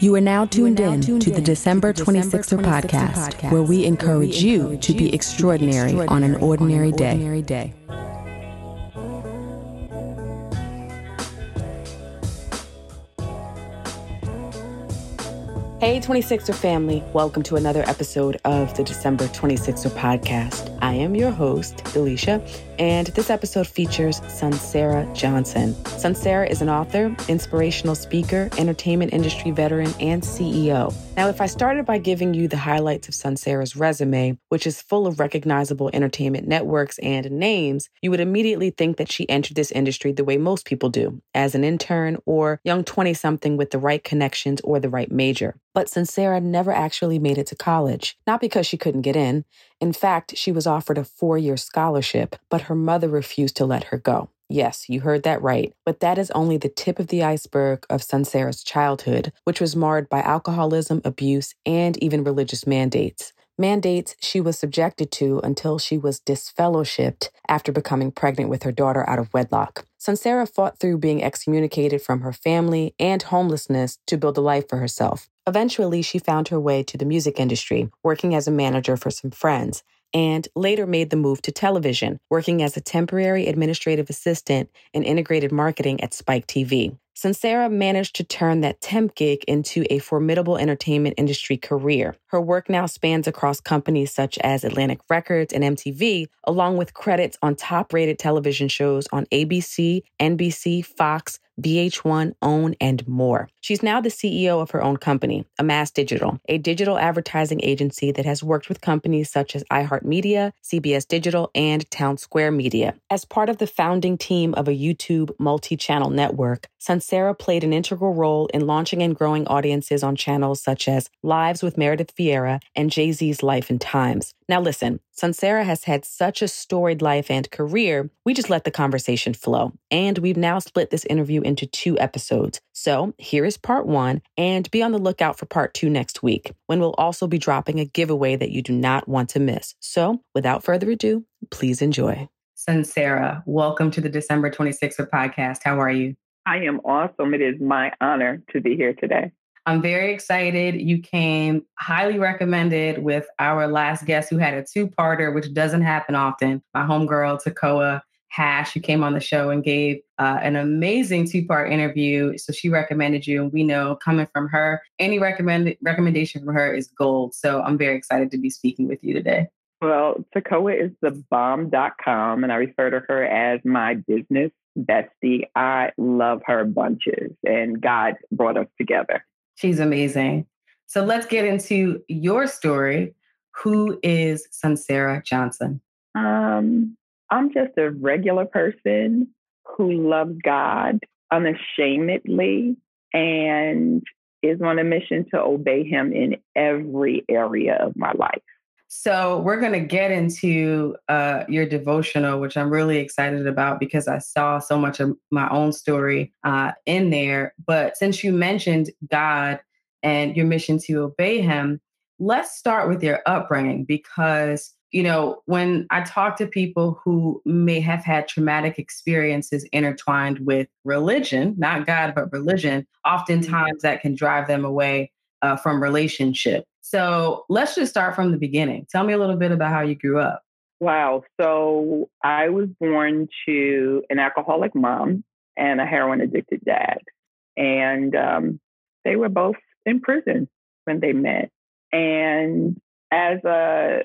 You are now tuned in to the December 26er podcast, where we encourage you to be extraordinary on an ordinary day. Hey, 26er family, welcome to another episode of the December 26er podcast. I am your host, Delisha, and this episode features Sunsara Johnson. Sunsara is an author, inspirational speaker, entertainment industry veteran, and CEO. Now, if I started by giving you the highlights of Sunsara's resume, which is full of recognizable entertainment networks and names, you would immediately think that she entered this industry the way most people do, as an intern or young 20 something with the right connections or the right major. But Sunsara never actually made it to college, not because she couldn't get in. In fact, she was offered a four year scholarship, but her mother refused to let her go. Yes, you heard that right. But that is only the tip of the iceberg of Sunsara's childhood, which was marred by alcoholism, abuse, and even religious mandates. Mandates she was subjected to until she was disfellowshipped after becoming pregnant with her daughter out of wedlock. Sunsara fought through being excommunicated from her family and homelessness to build a life for herself. Eventually, she found her way to the music industry, working as a manager for some friends and later made the move to television, working as a temporary administrative assistant in integrated marketing at Spike TV. Sunsara managed to turn that temp gig into a formidable entertainment industry career. Her work now spans across companies such as Atlantic Records and MTV, along with credits on top rated television shows on ABC, NBC, Fox, VH1, OWN, and more. She's now the CEO of her own company, Amass Digital, a digital advertising agency that has worked with companies such as iHeartMedia, CBS Digital, and Townsquare Media. As part of the founding team of a YouTube multi channel network, Sunsara played an integral role in launching and growing audiences on channels such as Lives with Meredith Vieira and Jay Z's Life and Times. Now, listen, Sunsara has had such a storied life and career, we just let the conversation flow. And we've now split this interview into two episodes. So here is part one, and be on the lookout for part two next week, when we'll also be dropping a giveaway that you do not want to miss. So without further ado, please enjoy. Sunsara, welcome to the December 26th podcast. How are you? I am awesome. It is my honor to be here today. I'm very excited. You came highly recommended with our last guest who had a two parter, which doesn't happen often. My homegirl, Takoa Hash, who came on the show and gave uh, an amazing two part interview. So she recommended you. And we know coming from her, any recommend- recommendation from her is gold. So I'm very excited to be speaking with you today. Well, Takoa is the bomb.com, and I refer to her as my business bestie. I love her bunches, and God brought us together. She's amazing. So let's get into your story. Who is Sunsara Johnson? Um, I'm just a regular person who loves God unashamedly and is on a mission to obey Him in every area of my life. So we're going to get into uh, your devotional, which I'm really excited about because I saw so much of my own story uh, in there. But since you mentioned God and your mission to obey Him, let's start with your upbringing because you know when I talk to people who may have had traumatic experiences intertwined with religion, not God but religion, oftentimes that can drive them away uh, from relationship. So let's just start from the beginning. Tell me a little bit about how you grew up. Wow. So I was born to an alcoholic mom and a heroin addicted dad. And um, they were both in prison when they met. And as a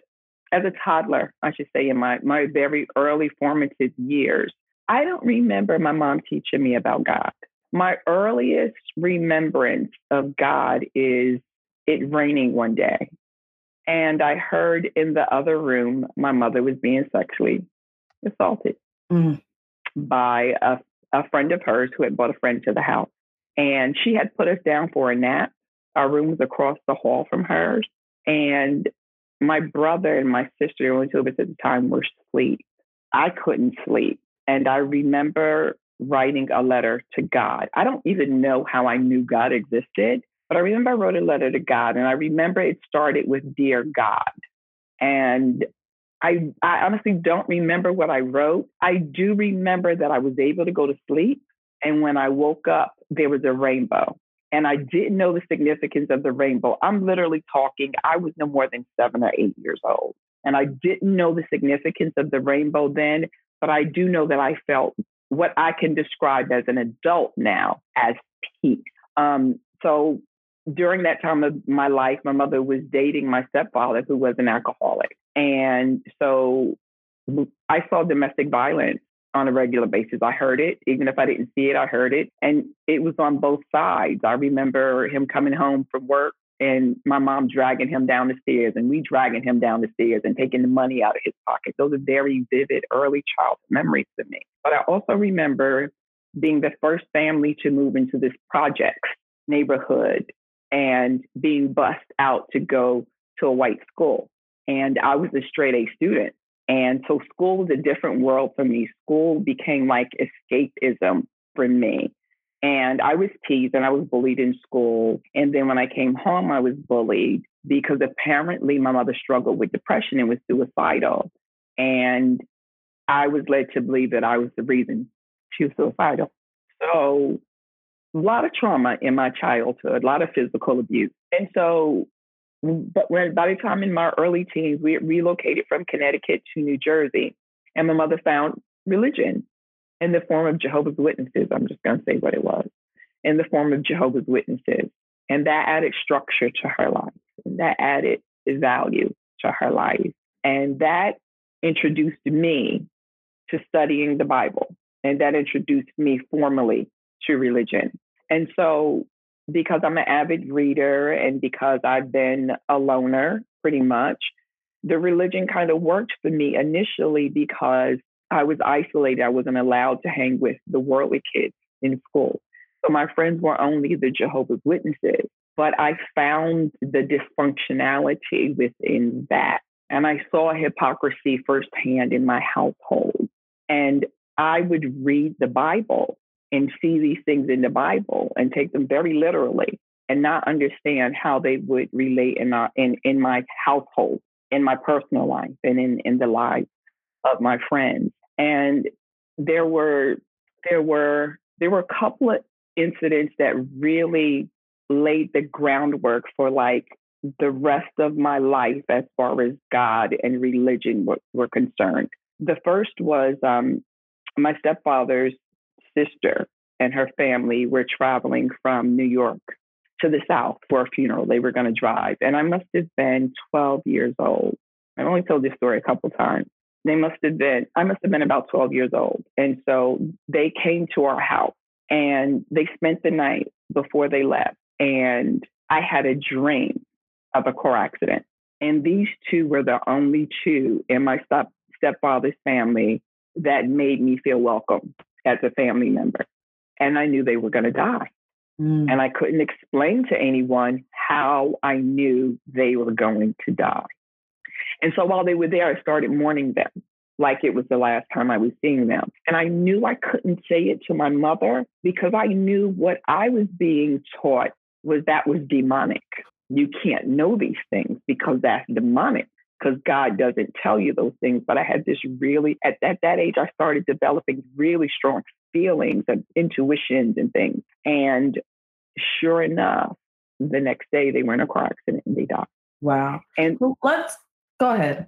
as a toddler, I should say, in my, my very early formative years, I don't remember my mom teaching me about God. My earliest remembrance of God is it raining one day. And I heard in the other room my mother was being sexually assaulted mm. by a, a friend of hers who had brought a friend to the house. And she had put us down for a nap. Our room was across the hall from hers. And my brother and my sister, only two of us at the time, were asleep. I couldn't sleep. And I remember writing a letter to God. I don't even know how I knew God existed, but I remember I wrote a letter to God, and I remember it started with Dear God. And I, I honestly don't remember what I wrote. I do remember that I was able to go to sleep. And when I woke up, there was a rainbow. and I didn't know the significance of the rainbow. I'm literally talking, I was no more than seven or eight years old. And I didn't know the significance of the rainbow then, but I do know that I felt what I can describe as an adult now as peace. Um, so during that time of my life, my mother was dating my stepfather, who was an alcoholic. And so I saw domestic violence on a regular basis. I heard it, even if I didn't see it, I heard it. And it was on both sides. I remember him coming home from work and my mom dragging him down the stairs and we dragging him down the stairs and taking the money out of his pocket. Those are very vivid early childhood memories to me. But I also remember being the first family to move into this project neighborhood and being bussed out to go to a white school. And I was a straight A student. And so school was a different world for me. School became like escapism for me. And I was teased and I was bullied in school. And then when I came home, I was bullied because apparently my mother struggled with depression and was suicidal. And I was led to believe that I was the reason she was suicidal. So a lot of trauma in my childhood, a lot of physical abuse. And so but when by the time in my early teens, we relocated from Connecticut to New Jersey, and my mother found religion in the form of Jehovah's Witnesses. I'm just going to say what it was in the form of Jehovah's Witnesses. And that added structure to her life, and that added value to her life. And that introduced me to studying the Bible, and that introduced me formally to religion. And so because I'm an avid reader and because I've been a loner pretty much, the religion kind of worked for me initially because I was isolated. I wasn't allowed to hang with the worldly kids in school. So my friends were only the Jehovah's Witnesses. But I found the dysfunctionality within that. And I saw hypocrisy firsthand in my household. And I would read the Bible and see these things in the Bible and take them very literally and not understand how they would relate in our in, in my household, in my personal life, and in, in the lives of my friends. And there were there were there were a couple of incidents that really laid the groundwork for like the rest of my life as far as God and religion were, were concerned. The first was um, my stepfather's sister and her family were traveling from New York to the South for a funeral. They were going to drive. And I must have been 12 years old. I've only told this story a couple times. They must have been, I must have been about 12 years old. And so they came to our house and they spent the night before they left. And I had a dream of a car accident. And these two were the only two in my step, stepfather's family that made me feel welcome as a family member. And I knew they were going to die. Mm. And I couldn't explain to anyone how I knew they were going to die. And so while they were there, I started mourning them like it was the last time I was seeing them. And I knew I couldn't say it to my mother because I knew what I was being taught was that was demonic. You can't know these things because that's demonic because God doesn't tell you those things. But I had this really, at, at that age, I started developing really strong feelings and intuitions and things. And sure enough, the next day they were in a car accident and they died. Wow. And let's go ahead.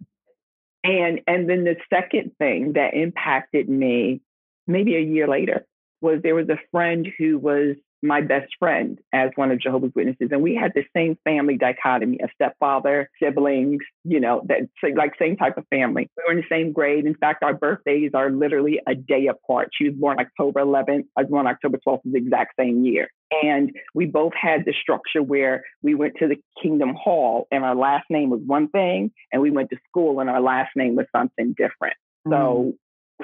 And and then the second thing that impacted me maybe a year later was there was a friend who was my best friend as one of Jehovah's Witnesses. And we had the same family dichotomy, a stepfather, siblings, you know, that like same type of family. We were in the same grade. In fact, our birthdays are literally a day apart. She was born October 11th. I was born October 12th, the exact same year. And we both had the structure where we went to the Kingdom Hall and our last name was one thing, and we went to school and our last name was something different. So mm.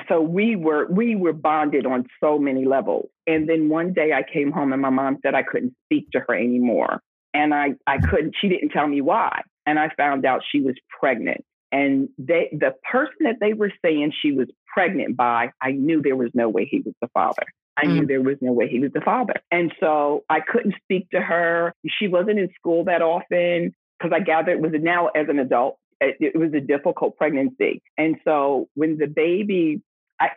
So we were we were bonded on so many levels. And then one day i came home and my mom said i couldn't speak to her anymore. And i i couldn't she didn't tell me why. And i found out she was pregnant. And they the person that they were saying she was pregnant by i knew there was no way he was the father. I knew mm. there was no way he was the father. And so I couldn't speak to her. She wasn't in school that often because I gathered it was now as an adult it, was a difficult pregnancy. And so when the baby, I,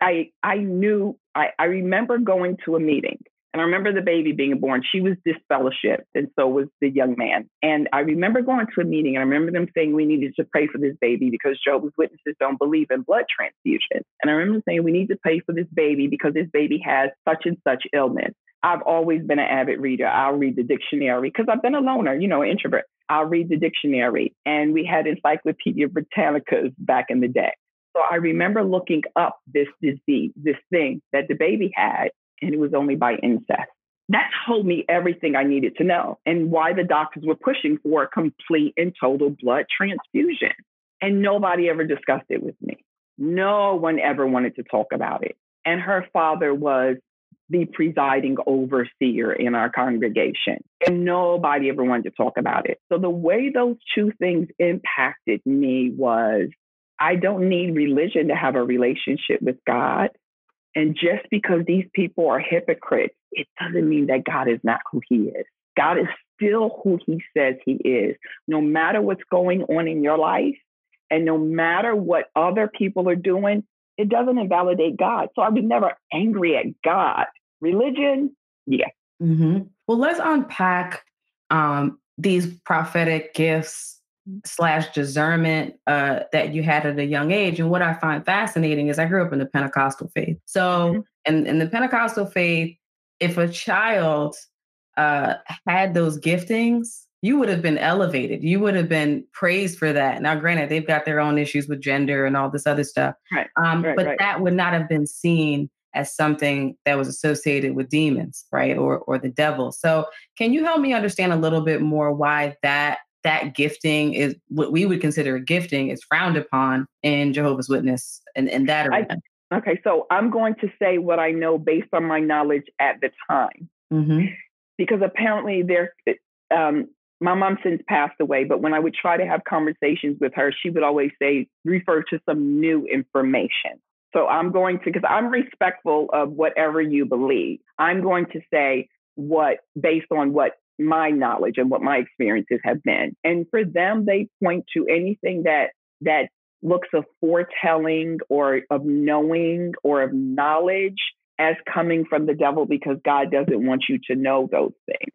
I, I knew, I, I remember going to a meeting And I remember the baby being born. She was disfellowshipped, and so was the young man. And I remember going to a meeting, and I remember them saying we needed to pray for this baby because Jehovah's Witnesses don't believe in blood transfusion. And I remember saying we need to pray for this baby because this baby has such and such illness. I've always been an avid reader. I'll read the dictionary because I've been a loner, you know, an introvert. I'll read the dictionary. And we had Encyclopedia Britannicas back in the day. So I remember looking up this disease, this thing that the baby had, and it was only by incest. That told me everything I needed to know and why the doctors were pushing for a complete and total blood transfusion. And nobody ever discussed it with me. No one ever wanted to talk about it. And her father was the presiding overseer in our congregation. And nobody ever wanted to talk about it. So the way those two things impacted me was I don't need religion to have a relationship with God. And just because these people are hypocrites, it doesn't mean that God is not who he is. God is still who he says he is. No matter what's going on in your life, and no matter what other people are doing, it doesn't invalidate God. So I was never angry at God. Religion, yeah. Mm-hmm. Well, let's unpack um, these prophetic gifts slash discernment uh, that you had at a young age. And what I find fascinating is I grew up in the Pentecostal faith. So, mm-hmm. in, in the Pentecostal faith, if a child uh, had those giftings, you would have been elevated. You would have been praised for that. Now, granted, they've got their own issues with gender and all this other stuff. Right. Um, right but right. that would not have been seen as something that was associated with demons, right? Or or the devil. So can you help me understand a little bit more why that that gifting is what we would consider a gifting is frowned upon in Jehovah's Witness and, and that arena? I, okay, so I'm going to say what I know based on my knowledge at the time. Mm-hmm. Because apparently there um, my mom since passed away, but when I would try to have conversations with her, she would always say, refer to some new information. So I'm going to, because I'm respectful of whatever you believe, I'm going to say what, based on what my knowledge and what my experiences have been. And for them, they point to anything that, that looks of foretelling or of knowing or of knowledge as coming from the devil because God doesn't want you to know those things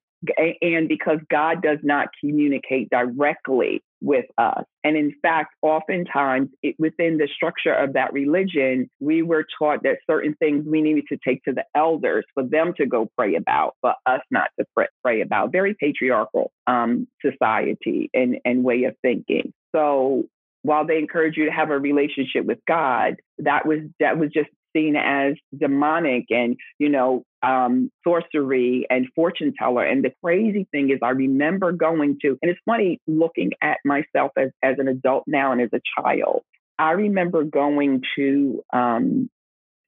and because God does not communicate directly with us. And in fact, oftentimes it, within the structure of that religion, we were taught that certain things we needed to take to the elders for them to go pray about, for us not to pray, pray about. Very patriarchal um, society and, and way of thinking. So while they encourage you to have a relationship with God, that was that was just seen as demonic and you know um, sorcery and fortune teller. And the crazy thing is, I remember going to, and it's funny looking at myself as as an adult now and as a child. I remember going to um,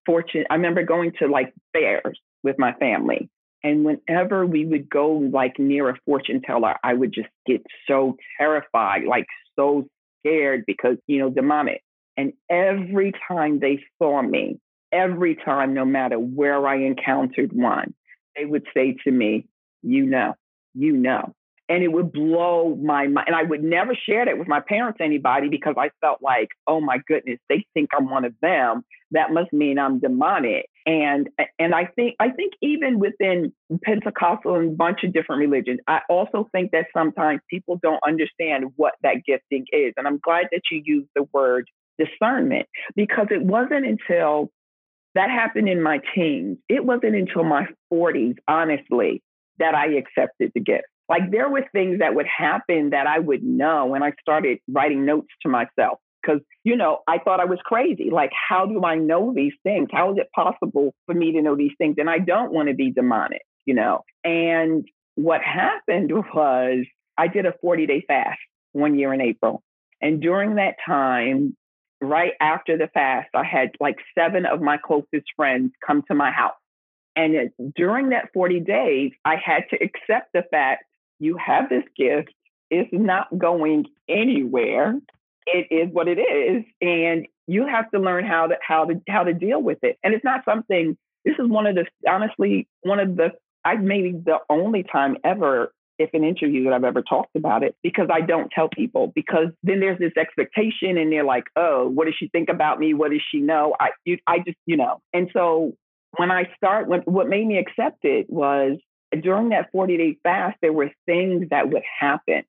fortune. I remember going to like fairs with my family. And whenever we would go like near a fortune teller, I would just get so terrified, like so scared because, you know, demonic. And every time they saw me, every time, no matter where I encountered one, they would say to me, You know, you know. And it would blow my mind. And I would never share that with my parents, anybody, because I felt like, oh my goodness, they think I'm one of them. That must mean I'm demonic. And and I think I think even within Pentecostal and a bunch of different religions, I also think that sometimes people don't understand what that gifting is. And I'm glad that you used the word discernment because it wasn't until that happened in my teens. It wasn't until my 40s, honestly, that I accepted the gift. Like there were things that would happen that I would know when I started writing notes to myself. Because, you know, I thought I was crazy. Like, how do I know these things? How is it possible for me to know these things? And I don't want to be demonic, you know? And what happened was I did a 40 day fast one year in April. And during that time, right after the fast, I had like seven of my closest friends come to my house. And it, during that 40 days, I had to accept the fact you have this gift, it's not going anywhere. It is what it is. And you have to learn how to how to how to deal with it. And it's not something this is one of the honestly, one of the I maybe the only time ever if an interview that I've ever talked about it because I don't tell people because then there's this expectation and they're like, oh, what does she think about me? What does she know? I, you, I just, you know, and so when I start, when, what made me accept it was during that 40 day fast, there were things that would happen.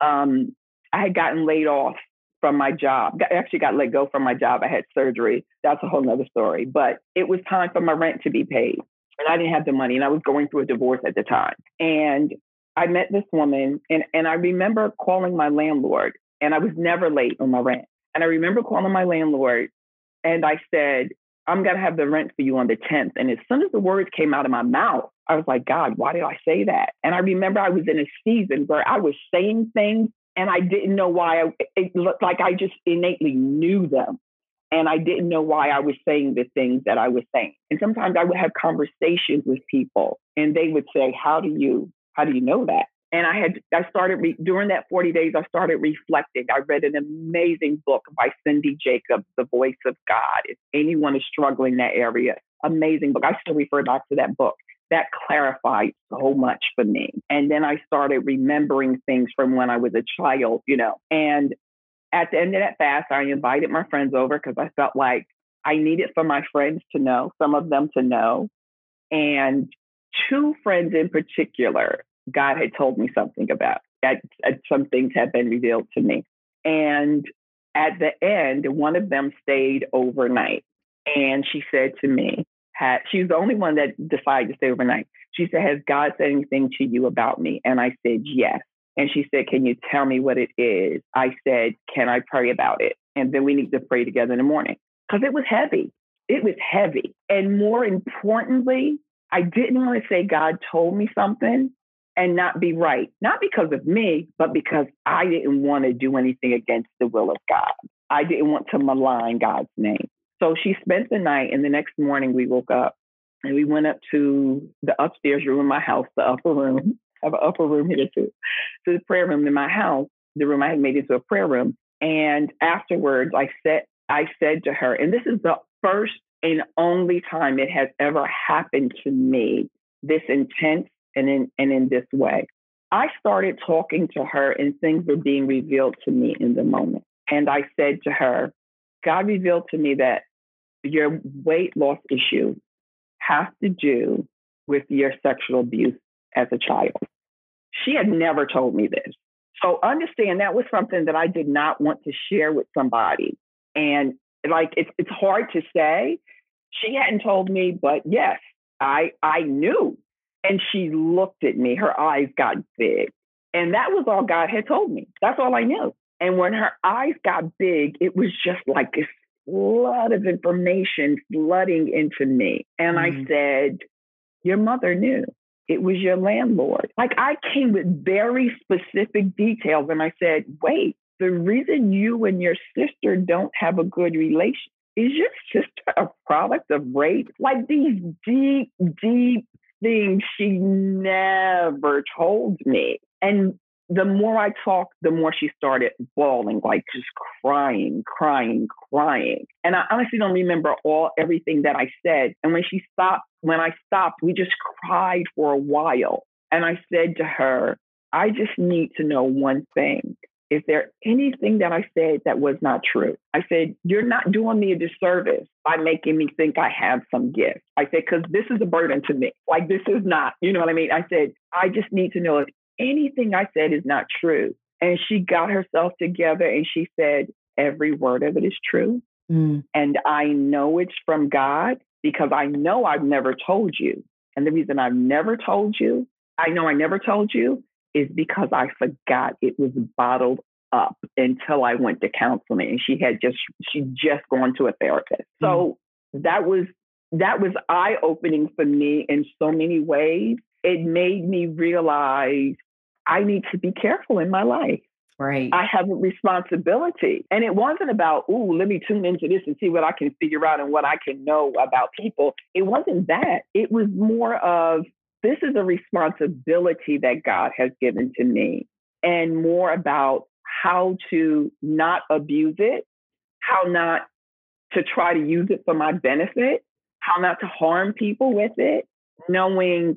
Um, I had gotten laid off from my job. I actually got let go from my job. I had surgery. That's a whole nother story. But it was time for my rent to be paid. And I didn't have the money. And I was going through a divorce at the time. And I met this woman and, and I remember calling my landlord and I was never late on my rent. And I remember calling my landlord and I said, I'm going to have the rent for you on the 10th. And as soon as the words came out of my mouth, I was like, God, why did I say that? And I remember I was in a season where I was saying things and I didn't know why. I, it looked like I just innately knew them. And I didn't know why I was saying the things that I was saying. And sometimes I would have conversations with people and they would say, How do you, how do you know that? And I had, I started re- during that 40 days, I started reflecting. I read an amazing book by Cindy Jacobs, The Voice of God. If anyone is struggling in that area, amazing book. I still refer back to that book. That clarified so much for me. And then I started remembering things from when I was a child, you know. And at the end of that fast, I invited my friends over because I felt like I needed for my friends to know, some of them to know. And two friends in particular God had told me something about. That, some things had been revealed to me. And at the end, one of them stayed overnight. And she said to me, had, she was the only one that decided to stay overnight. She said, Has God said anything to you about me? And I said, Yes. And she said, Can you tell me what it is? I said, Can I pray about it? And then we need to pray together in the morning. Because it was heavy. It was heavy. And more importantly, I didn't want to say God told me something and not be right, not because of me, but because I didn't want to do anything against the will of God. I didn't want to malign God's name. So she spent the night, and the next morning we woke up and we went up to the upstairs room in my house, the upper room. I have an upper room here too, to the prayer room in my house, the room I had made into a prayer room. And afterwards, I said, I said to her, and this is the first and only time it has ever happened to me, this intense and in and in this way. I started talking to her and things were being revealed to me in the moment. And I said to her, God revealed to me that your weight loss issue has to do with your sexual abuse as a child. She had never told me this. So understand that was something that I did not want to share with somebody. And like it's it's hard to say. She hadn't told me, but yes, I I knew and she looked at me, her eyes got big. And that was all God had told me. That's all I knew. And when her eyes got big, it was just like this flood of information flooding into me. And mm-hmm. I said, Your mother knew. It was your landlord. Like I came with very specific details. And I said, Wait, the reason you and your sister don't have a good relation is your sister a product of rape? Like these deep, deep things she never told me. And the more I talked, the more she started bawling, like just crying, crying, crying. And I honestly don't remember all everything that I said. And when she stopped, when I stopped, we just cried for a while. And I said to her, I just need to know one thing. Is there anything that I said that was not true? I said, You're not doing me a disservice by making me think I have some gift. I said, Because this is a burden to me. Like, this is not, you know what I mean? I said, I just need to know if anything I said is not true. And she got herself together and she said, Every word of it is true. Mm. And I know it's from God because I know I've never told you. And the reason I've never told you, I know I never told you is because I forgot it was bottled up until I went to counseling and she had just she just gone to a therapist. So mm-hmm. that was that was eye opening for me in so many ways. It made me realize I need to be careful in my life. Right. I have a responsibility. And it wasn't about, ooh, let me tune into this and see what I can figure out and what I can know about people. It wasn't that. It was more of this is a responsibility that God has given to me, and more about how to not abuse it, how not to try to use it for my benefit, how not to harm people with it, knowing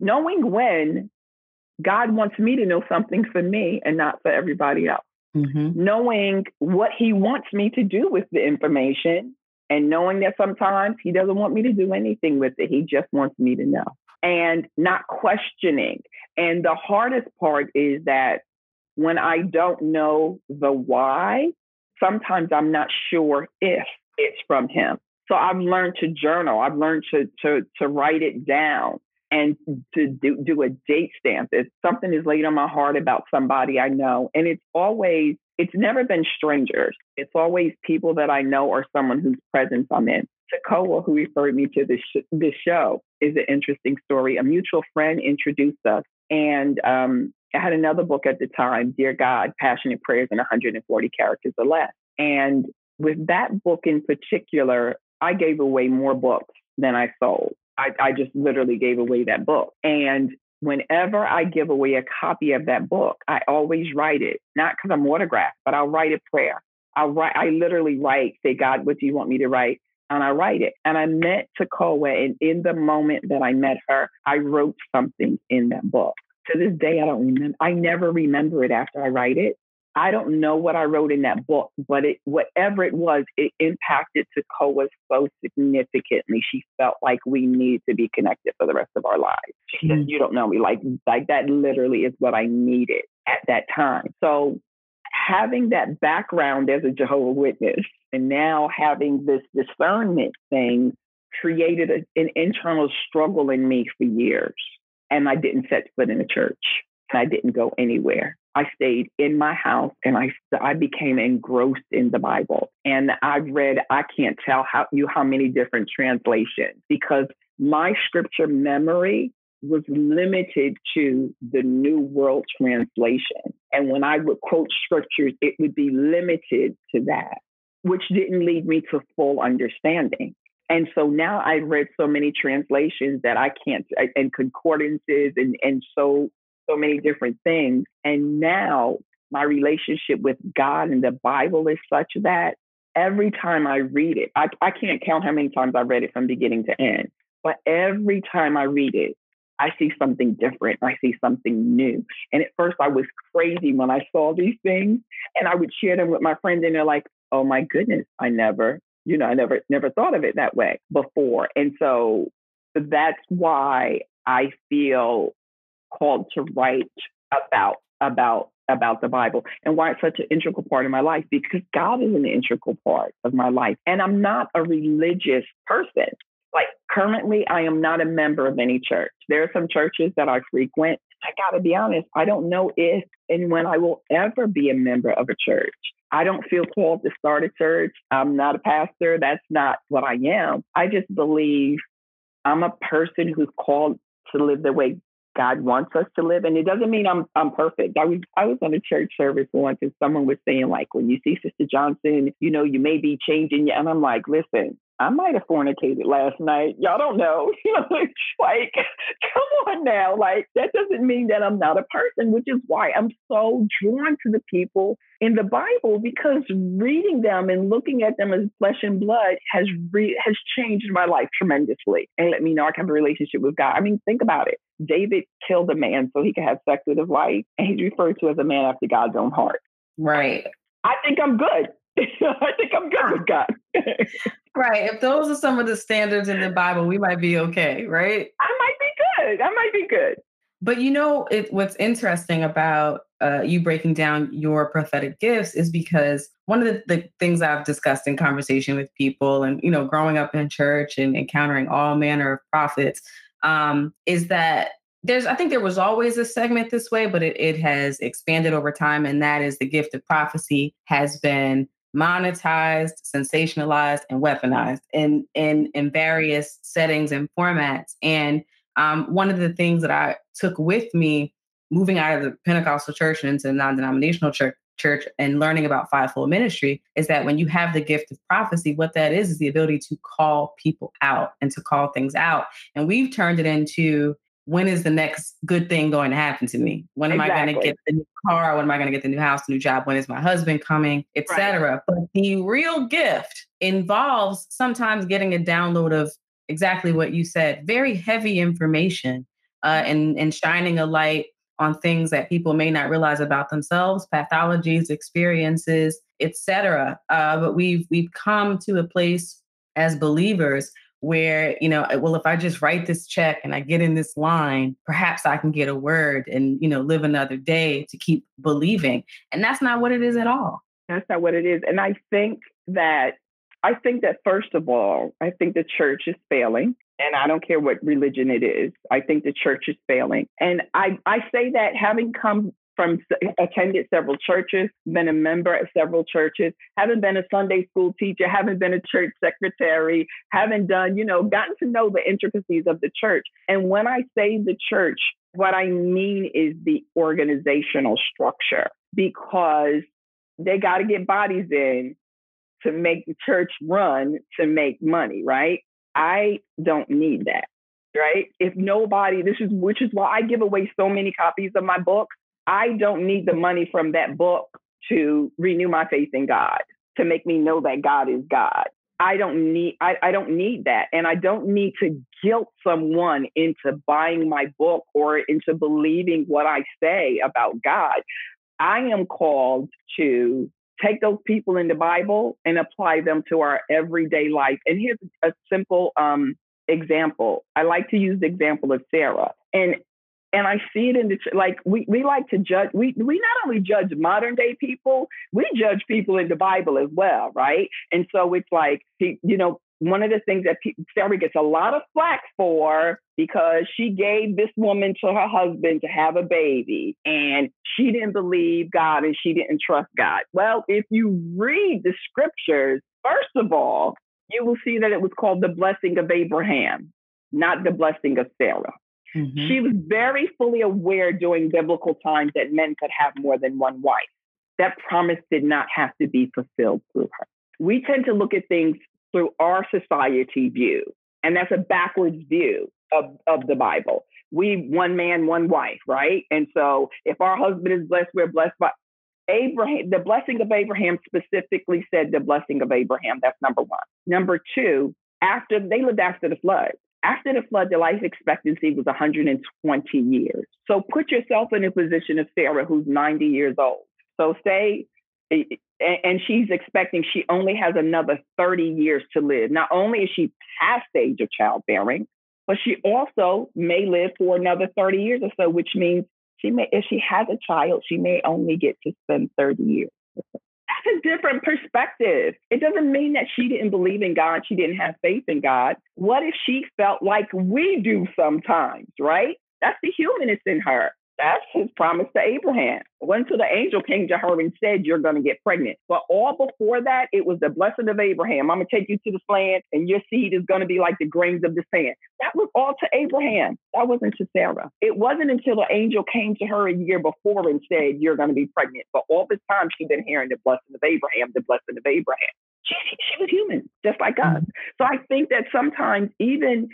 knowing when God wants me to know something for me and not for everybody else. Mm-hmm. Knowing what he wants me to do with the information and knowing that sometimes he doesn't want me to do anything with it. He just wants me to know and not questioning. And the hardest part is that when I don't know the why, sometimes I'm not sure if it's from him. So I've learned to journal. I've learned to to to write it down and to do, do a date stamp. If something is laid on my heart about somebody I know, and it's always it's never been strangers. It's always people that I know or someone whose presence I'm in. Tekoa, who referred me to this, sh- this show, is an interesting story. A mutual friend introduced us, and um, I had another book at the time, Dear God, Passionate Prayers in 140 Characters or Less. And with that book in particular, I gave away more books than I sold. I, I just literally gave away that book. And whenever I give away a copy of that book, I always write it, not because I'm autographed, but I'll write a prayer. I'll write, I literally write, say, God, what do you want me to write? And I write it. And I met Tekoa, and in the moment that I met her, I wrote something in that book. To this day, I don't remember. I never remember it after I write it. I don't know what I wrote in that book, but it whatever it was, it impacted Tekoa so significantly. She felt like we need to be connected for the rest of our lives. She mm-hmm. said, "You don't know me like like that. Literally is what I needed at that time." So having that background as a Jehovah Witness and now having this discernment thing created a, an internal struggle in me for years. And I didn't set foot in a church and I didn't go anywhere. I stayed in my house and I, I became engrossed in the Bible. And I've read, I can't tell how you how many different translations because my scripture memory was limited to the New World Translation. And when I would quote scriptures, it would be limited to that, which didn't lead me to full understanding. And so now I've read so many translations that I can't, and concordances and, and so, so many different things. And now my relationship with God and the Bible is such that every time I read it, I, I can't count how many times I read it from beginning to end, but every time I read it, I see something different. I see something new. And at first, I was crazy when I saw these things, and I would share them with my friends, and they're like, "Oh my goodness, I never, you know, I never, never thought of it that way before." And so that's why I feel called to write about about about the Bible and why it's such an integral part of my life because God is an integral part of my life. And I'm not a religious person like currently I am not a member of any church. There are some churches that I frequent. I got to be honest, I don't know if and when I will ever be a member of a church. I don't feel called to start a church. I'm not a pastor. That's not what I am. I just believe I'm a person who's called to live the way God wants us to live. And it doesn't mean I'm I'm perfect. I was I was on a church service once and someone was saying, like, when you see Sister Johnson, you know, you may be changing. And I'm like, listen, I might have fornicated last night. Y'all don't know. like, come on now. Like, that doesn't mean that I'm not a person, which is why I'm so drawn to the people in the Bible because reading them and looking at them as flesh and blood has re- has changed my life tremendously and let me know I can have a relationship with God. I mean, think about it. David killed a man so he could have sex with his wife, and he's referred to as a man after God's own heart. Right. I think I'm good. I think I'm good with God. right. If those are some of the standards in the Bible, we might be okay, right? I might be good. I might be good. But you know, it, what's interesting about uh, you breaking down your prophetic gifts is because one of the, the, things I've discussed in conversation with people and, you know, growing up in church and encountering all manner of prophets um, is that there's, I think there was always a segment this way, but it, it has expanded over time. And that is the gift of prophecy has been monetized, sensationalized, and weaponized in in in various settings and formats. And um, one of the things that I took with me moving out of the Pentecostal church and into the non-denominational church church and learning about fivefold ministry is that when you have the gift of prophecy, what that is is the ability to call people out and to call things out. And we've turned it into when is the next good thing going to happen to me? When am exactly. I going to get the new car? When am I going to get the new house, the new job? When is my husband coming, etc. Right. But the real gift involves sometimes getting a download of exactly what you said, very heavy information, uh, and and shining a light on things that people may not realize about themselves, pathologies, experiences, etc. Uh, but we've we've come to a place as believers where you know well if i just write this check and i get in this line perhaps i can get a word and you know live another day to keep believing. And that's not what it is at all. That's not what it is. And i think that i think that first of all i think the church is failing and i don't care what religion it is i think the church is failing. And i i say that having come from attended several churches, been a member at several churches, haven't been a Sunday school teacher, haven't been a church secretary, haven't done, you know, gotten to know the intricacies of the church. And when I say the church, what I mean is the organizational structure because they got to get bodies in to make the church run to make money, right? I don't need that right? If nobody, this is which is why I give away so many copies of my books I don't need the money from that book to renew my faith in God, to make me know that God is God. I don't need I, I don't need that. And I don't need to guilt someone into buying my book or into believing what I say about God. I am called to take those people in the Bible and apply them to our everyday life. And here's a simple um, example. I like to use the example of Sarah. And and I see it in the like we we like to judge we we not only judge modern day people we judge people in the Bible as well right? And so it's like you know one of the things that Sarah gets a lot of flack for because she gave this woman to her husband to have a baby and she didn't believe God and she didn't trust God. Well if you read the scriptures first of all you will see that it was called the blessing of Abraham not the blessing of Sarah Mm-hmm. She was very fully aware during biblical times that men could have more than one wife. That promise did not have to be fulfilled through her. We tend to look at things through our society view, and that's a backwards view of, of the Bible. We one man, one wife, right? And so if our husband is blessed, we're blessed by Abraham. The blessing of Abraham specifically said the blessing of Abraham. That's number one. Number two, after they lived after the flood. After the flood, the life expectancy was 120 years. So put yourself in a position of Sarah, who's 90 years old. So say, and she's expecting she only has another 30 years to live. Not only is she past age of childbearing, but she also may live for another 30 years or so, which means she may, if she has a child, she may only get to spend 30 years a different perspective. It doesn't mean that she didn't believe in God, she didn't have faith in God. What if she felt like we do sometimes, right? That's the humanist in her. That's his promise to Abraham. Until the angel came to her and said, You're going to get pregnant. But all before that, it was the blessing of Abraham. I'm going to take you to this land, and your seed is going to be like the grains of the sand. That was all to Abraham. That wasn't to Sarah. It wasn't until the angel came to her a year before and said, You're going to be pregnant. But all this time, she'd been hearing the blessing of Abraham, the blessing of Abraham. She, she was human, just like us. Mm-hmm. So I think that sometimes, even,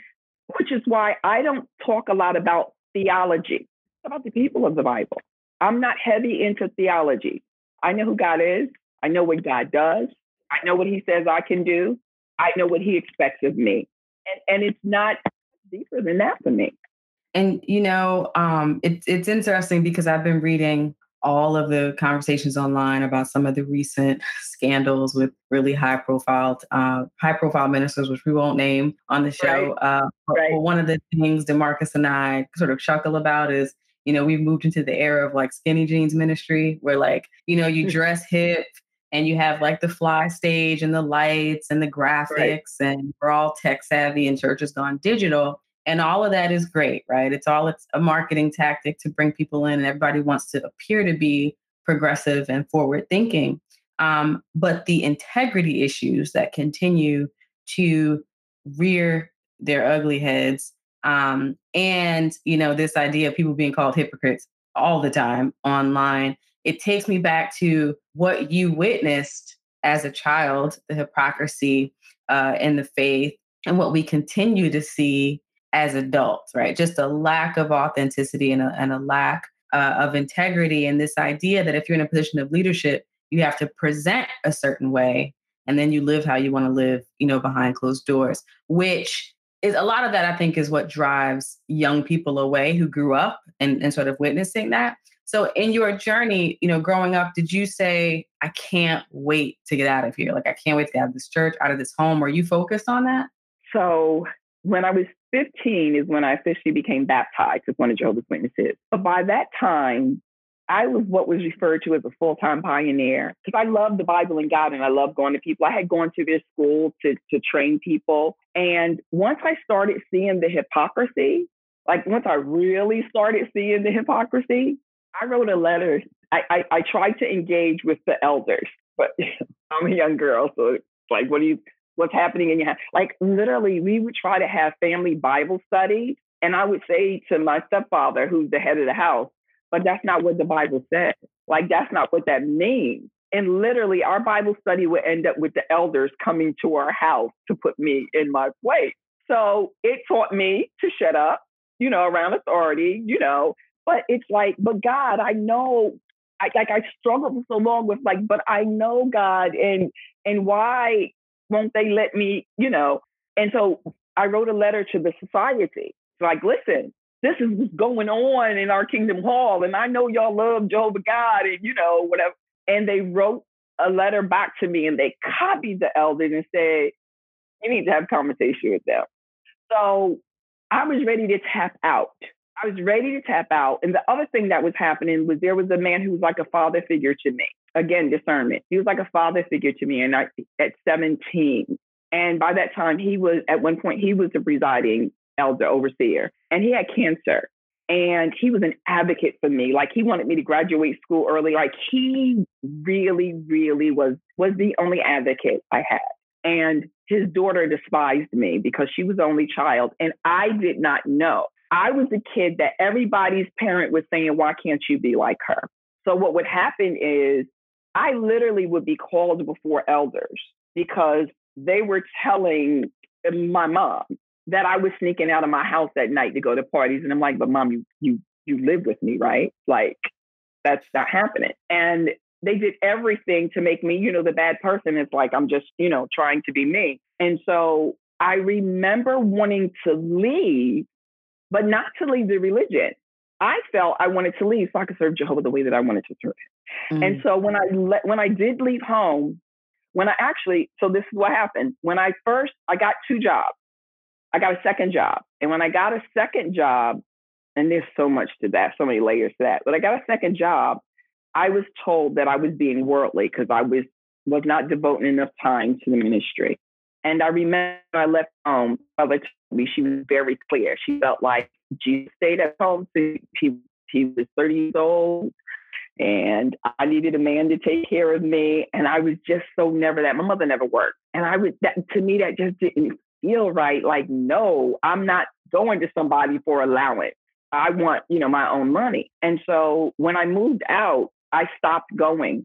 which is why I don't talk a lot about theology about the people of the Bible. I'm not heavy into theology. I know who God is. I know what God does. I know what He says I can do. I know what He expects of me. And, and it's not deeper than that for me. And you know, um, it's it's interesting because I've been reading all of the conversations online about some of the recent scandals with really high profile uh, high profile ministers, which we won't name on the show. Right. Uh, right. but one of the things Demarcus and I sort of chuckle about is you know, we've moved into the era of like skinny jeans ministry where like, you know, you dress hip and you have like the fly stage and the lights and the graphics right. and we're all tech savvy and church has gone digital. And all of that is great, right? It's all it's a marketing tactic to bring people in and everybody wants to appear to be progressive and forward thinking. Um, but the integrity issues that continue to rear their ugly heads um, and, you know, this idea of people being called hypocrites all the time online, it takes me back to what you witnessed as a child, the hypocrisy uh, in the faith, and what we continue to see as adults, right? Just a lack of authenticity and a, and a lack uh, of integrity. And this idea that if you're in a position of leadership, you have to present a certain way and then you live how you want to live, you know, behind closed doors, which is a lot of that I think is what drives young people away who grew up and, and sort of witnessing that. So in your journey, you know, growing up, did you say, I can't wait to get out of here? Like I can't wait to get out of this church, out of this home. Were you focused on that? So when I was 15 is when I officially became baptized as one of Jehovah's Witnesses. But by that time, I was what was referred to as a full time pioneer because I love the Bible and God and I love going to people. I had gone to this school to, to train people. And once I started seeing the hypocrisy, like once I really started seeing the hypocrisy, I wrote a letter. I, I, I tried to engage with the elders, but I'm a young girl. So it's like, what do you, what's happening in your house? Like literally, we would try to have family Bible studies. And I would say to my stepfather, who's the head of the house, but that's not what the Bible says. Like, that's not what that means. And literally, our Bible study would end up with the elders coming to our house to put me in my place. So it taught me to shut up, you know, around authority, you know. But it's like, but God, I know, I, like I struggled for so long with like, but I know God, and and why won't they let me, you know? And so I wrote a letter to the society, like, listen, this is what's going on in our Kingdom Hall. And I know y'all love Jehovah God and, you know, whatever. And they wrote a letter back to me and they copied the elders and said, you need to have conversation with them. So I was ready to tap out. I was ready to tap out. And the other thing that was happening was there was a man who was like a father figure to me. Again, discernment. He was like a father figure to me. And I, at 17, and by that time, he was at one point he was the presiding elder overseer, and he had cancer. And he was an advocate for me. Like he wanted me to graduate school early. Like he really, really was was the only advocate I had. And his daughter despised me because she was only child, and I did not know. I was the kid that everybody's parent was saying, "Why can't you be like her?" So what would happen is I literally would be called before elders because they were telling my mom that I was sneaking out of my house at night to go to parties. And I'm like, but mom, you you you live with me, right? Like that's not happening. And they did everything to make me, you know, the bad person. It's like I'm just, you know, trying to be me. And so I remember wanting to leave, but not to leave the religion. I felt I wanted to leave so I could serve Jehovah the way that I wanted to serve him. Mm. And so when I le- when I did leave home, when I actually, so this is what happened. When I first, I got two jobs. I got a second job. And when I got a second job, and there's so much to that, so many layers to that, but I got a second job, I was told that I was being worldly because I was was not devoting enough time to the ministry. And I remember I left home, mother told me she was very clear. She felt like Jesus stayed at home. So he, he was 30 years old and I needed a man to take care of me. And I was just so never that. My mother never worked. And I was that to me, that just didn't feel right. Like, no, I'm not going to somebody for allowance. I want, you know, my own money. And so when I moved out, I stopped going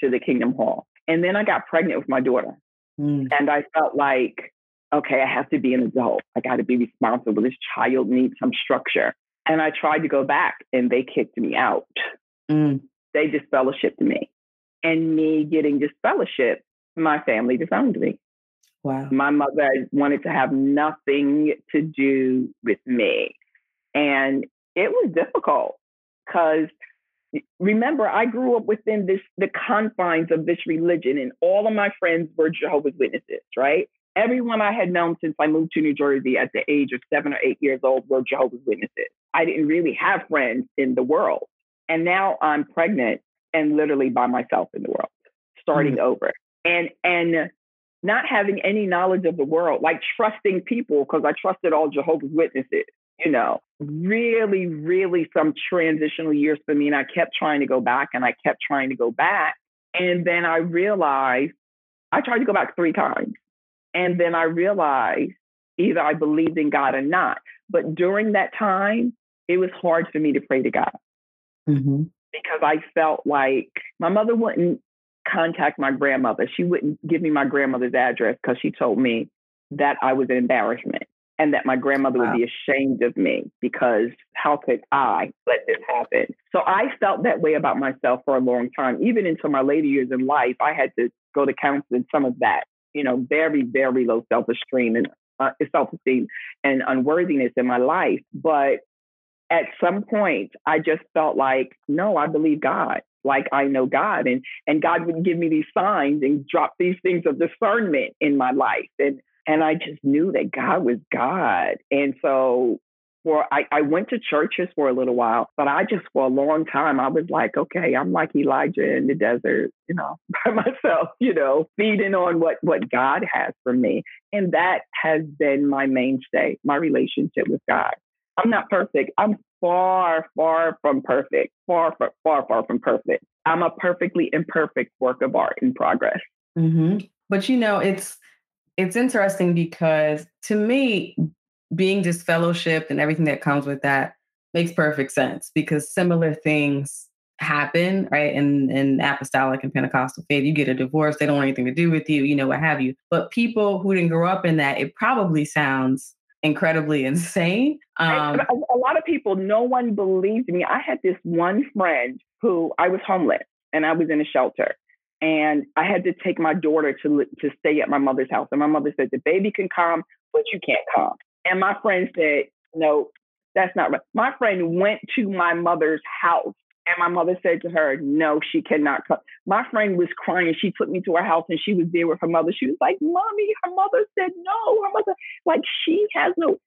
to the Kingdom Hall. And then I got pregnant with my daughter. Mm. And I felt like, okay, I have to be an adult. I got to be responsible. This child needs some structure. And I tried to go back and they kicked me out. Mm. They disfellowshipped me. And me getting disfellowship, my family disowned me. Wow. My mother wanted to have nothing to do with me. And it was difficult because remember, I grew up within this the confines of this religion, and all of my friends were Jehovah's Witnesses, right? Everyone I had known since I moved to New Jersey at the age of seven or eight years old were Jehovah's Witnesses. I didn't really have friends in the world. And now I'm pregnant and literally by myself in the world, starting mm-hmm. over. And and not having any knowledge of the world, like trusting people because I trusted all Jehovah's Witnesses, you know, really, really some transitional years for me. And I kept trying to go back and I kept trying to go back. And then I realized I tried to go back three times. And then I realized either I believed in God or not. But during that time, it was hard for me to pray to God mm-hmm. because I felt like my mother wouldn't contact my grandmother. She wouldn't give me my grandmother's address because she told me that I was an embarrassment and that my grandmother wow. would be ashamed of me because how could I let this happen? So I felt that way about myself for a long time. Even into my later years in life, I had to go to counseling some of that, you know, very, very low self esteem and uh, self esteem and unworthiness in my life. But at some point, I just felt like, no, I believe God. Like I know God, and and God would give me these signs and drop these things of discernment in my life, and and I just knew that God was God. And so for I, I went to churches for a little while, but I just for a long time I was like, okay, I'm like Elijah in the desert, you know, by myself, you know, feeding on what what God has for me. And that has been my mainstay, my relationship with God. I'm not perfect. I'm far, far from perfect. Far, far, far, far from perfect. I'm a perfectly imperfect work of art in progress. Mm-hmm. But you know, it's it's interesting because to me, being disfellowshipped and everything that comes with that makes perfect sense because similar things happen, right? In in apostolic and Pentecostal faith, you get a divorce, they don't want anything to do with you, you know, what have you. But people who didn't grow up in that, it probably sounds incredibly insane. Um, a lot of people, no one believed me. I had this one friend who I was homeless and I was in a shelter. And I had to take my daughter to to stay at my mother's house. And my mother said, the baby can come, but you can't come. And my friend said, no, that's not right. My friend went to my mother's house and my mother said to her, no, she cannot come. My friend was crying. She took me to her house and she was there with her mother. She was like, mommy, her mother said no. Her mother, like, she has no,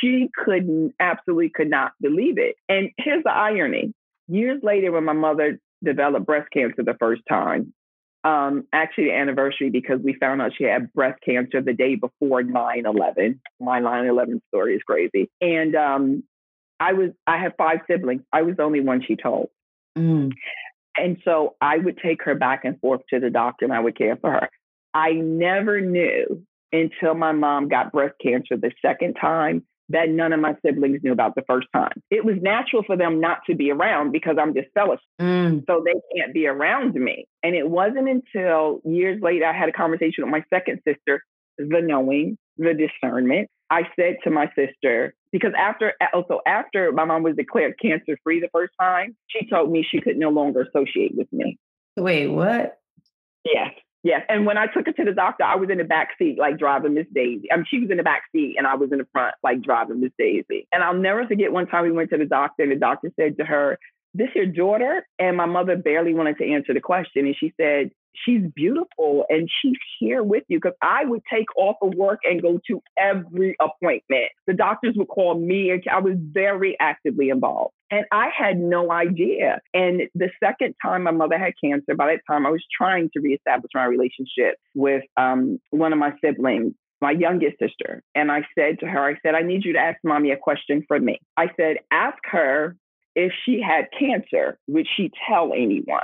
she couldn't, absolutely could not believe it. And here's the irony. Years later, when my mother developed breast cancer the first time, um, actually the anniversary because we found out she had breast cancer the day before 9-11. My 9-11 story is crazy. And um, I was I have five siblings. I was the only one she told. Mm. And so I would take her back and forth to the doctor and I would care for her. I never knew until my mom got breast cancer the second time that none of my siblings knew about the first time. It was natural for them not to be around because I'm disfellowship. Mm. So they can't be around me. And it wasn't until years later I had a conversation with my second sister, the knowing, the discernment. I said to my sister, because after also oh, after my mom was declared cancer free the first time, she told me she could no longer associate with me. Wait, what? Yes. Yes. And when I took her to the doctor, I was in the back seat, like driving Miss Daisy. I mean, she was in the back seat and I was in the front, like driving Miss Daisy. And I'll never forget one time we went to the doctor and the doctor said to her, This your daughter? And my mother barely wanted to answer the question. And she said, she's beautiful and she's here with you because I would take off of work and go to every appointment. The doctors would call me and I was very actively involved. And I had no idea. And the second time my mother had cancer, by that time I was trying to reestablish my relationship with um, one of my siblings my youngest sister. And I said to her, I said, I need you to ask mommy a question for me. I said, ask her if she had cancer, would she tell anyone?